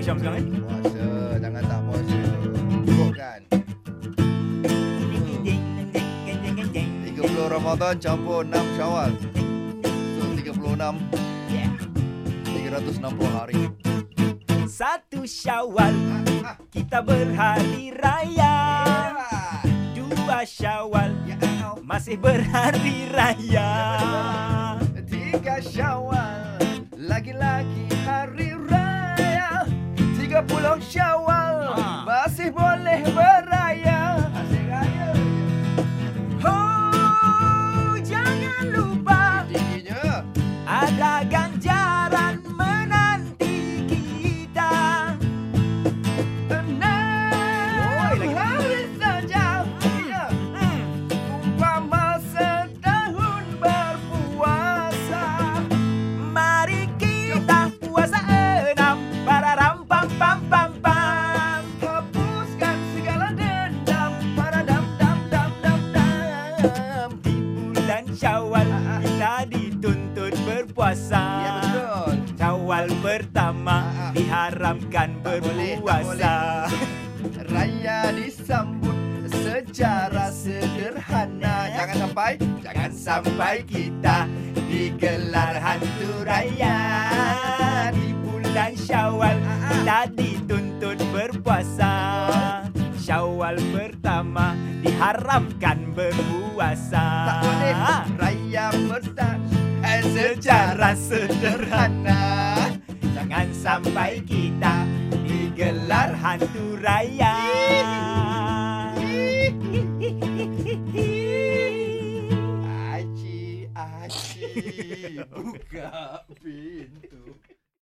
Ah, Syam sekarang eh. puasa. Jangan tak puasa. Cukup kan? 30 Ramadan campur 6 Syawal. So 36 Yeah. 360 hari. Satu Syawal Ah, kita berhari raya. ah. Dua Syawal Ya, au. masih berhari raya. Tiga Syawal Lagi-lagi hari raya bulan Syawal. Kita dituntut berpuasa Ya betul. Syawal pertama Ah, ah. diharamkan Tak boleh, tak berpuasa. Raya disambut secara sederhana. Jangan sampai Jangan sampai kita digelar hantu raya. Di bulan Syawal kita dituntut berpuasa Syawal pertama diharamkan berpuasa secara sederhana. Jangan sampai kita digelar hantu raya. Aci, aci, buka pintu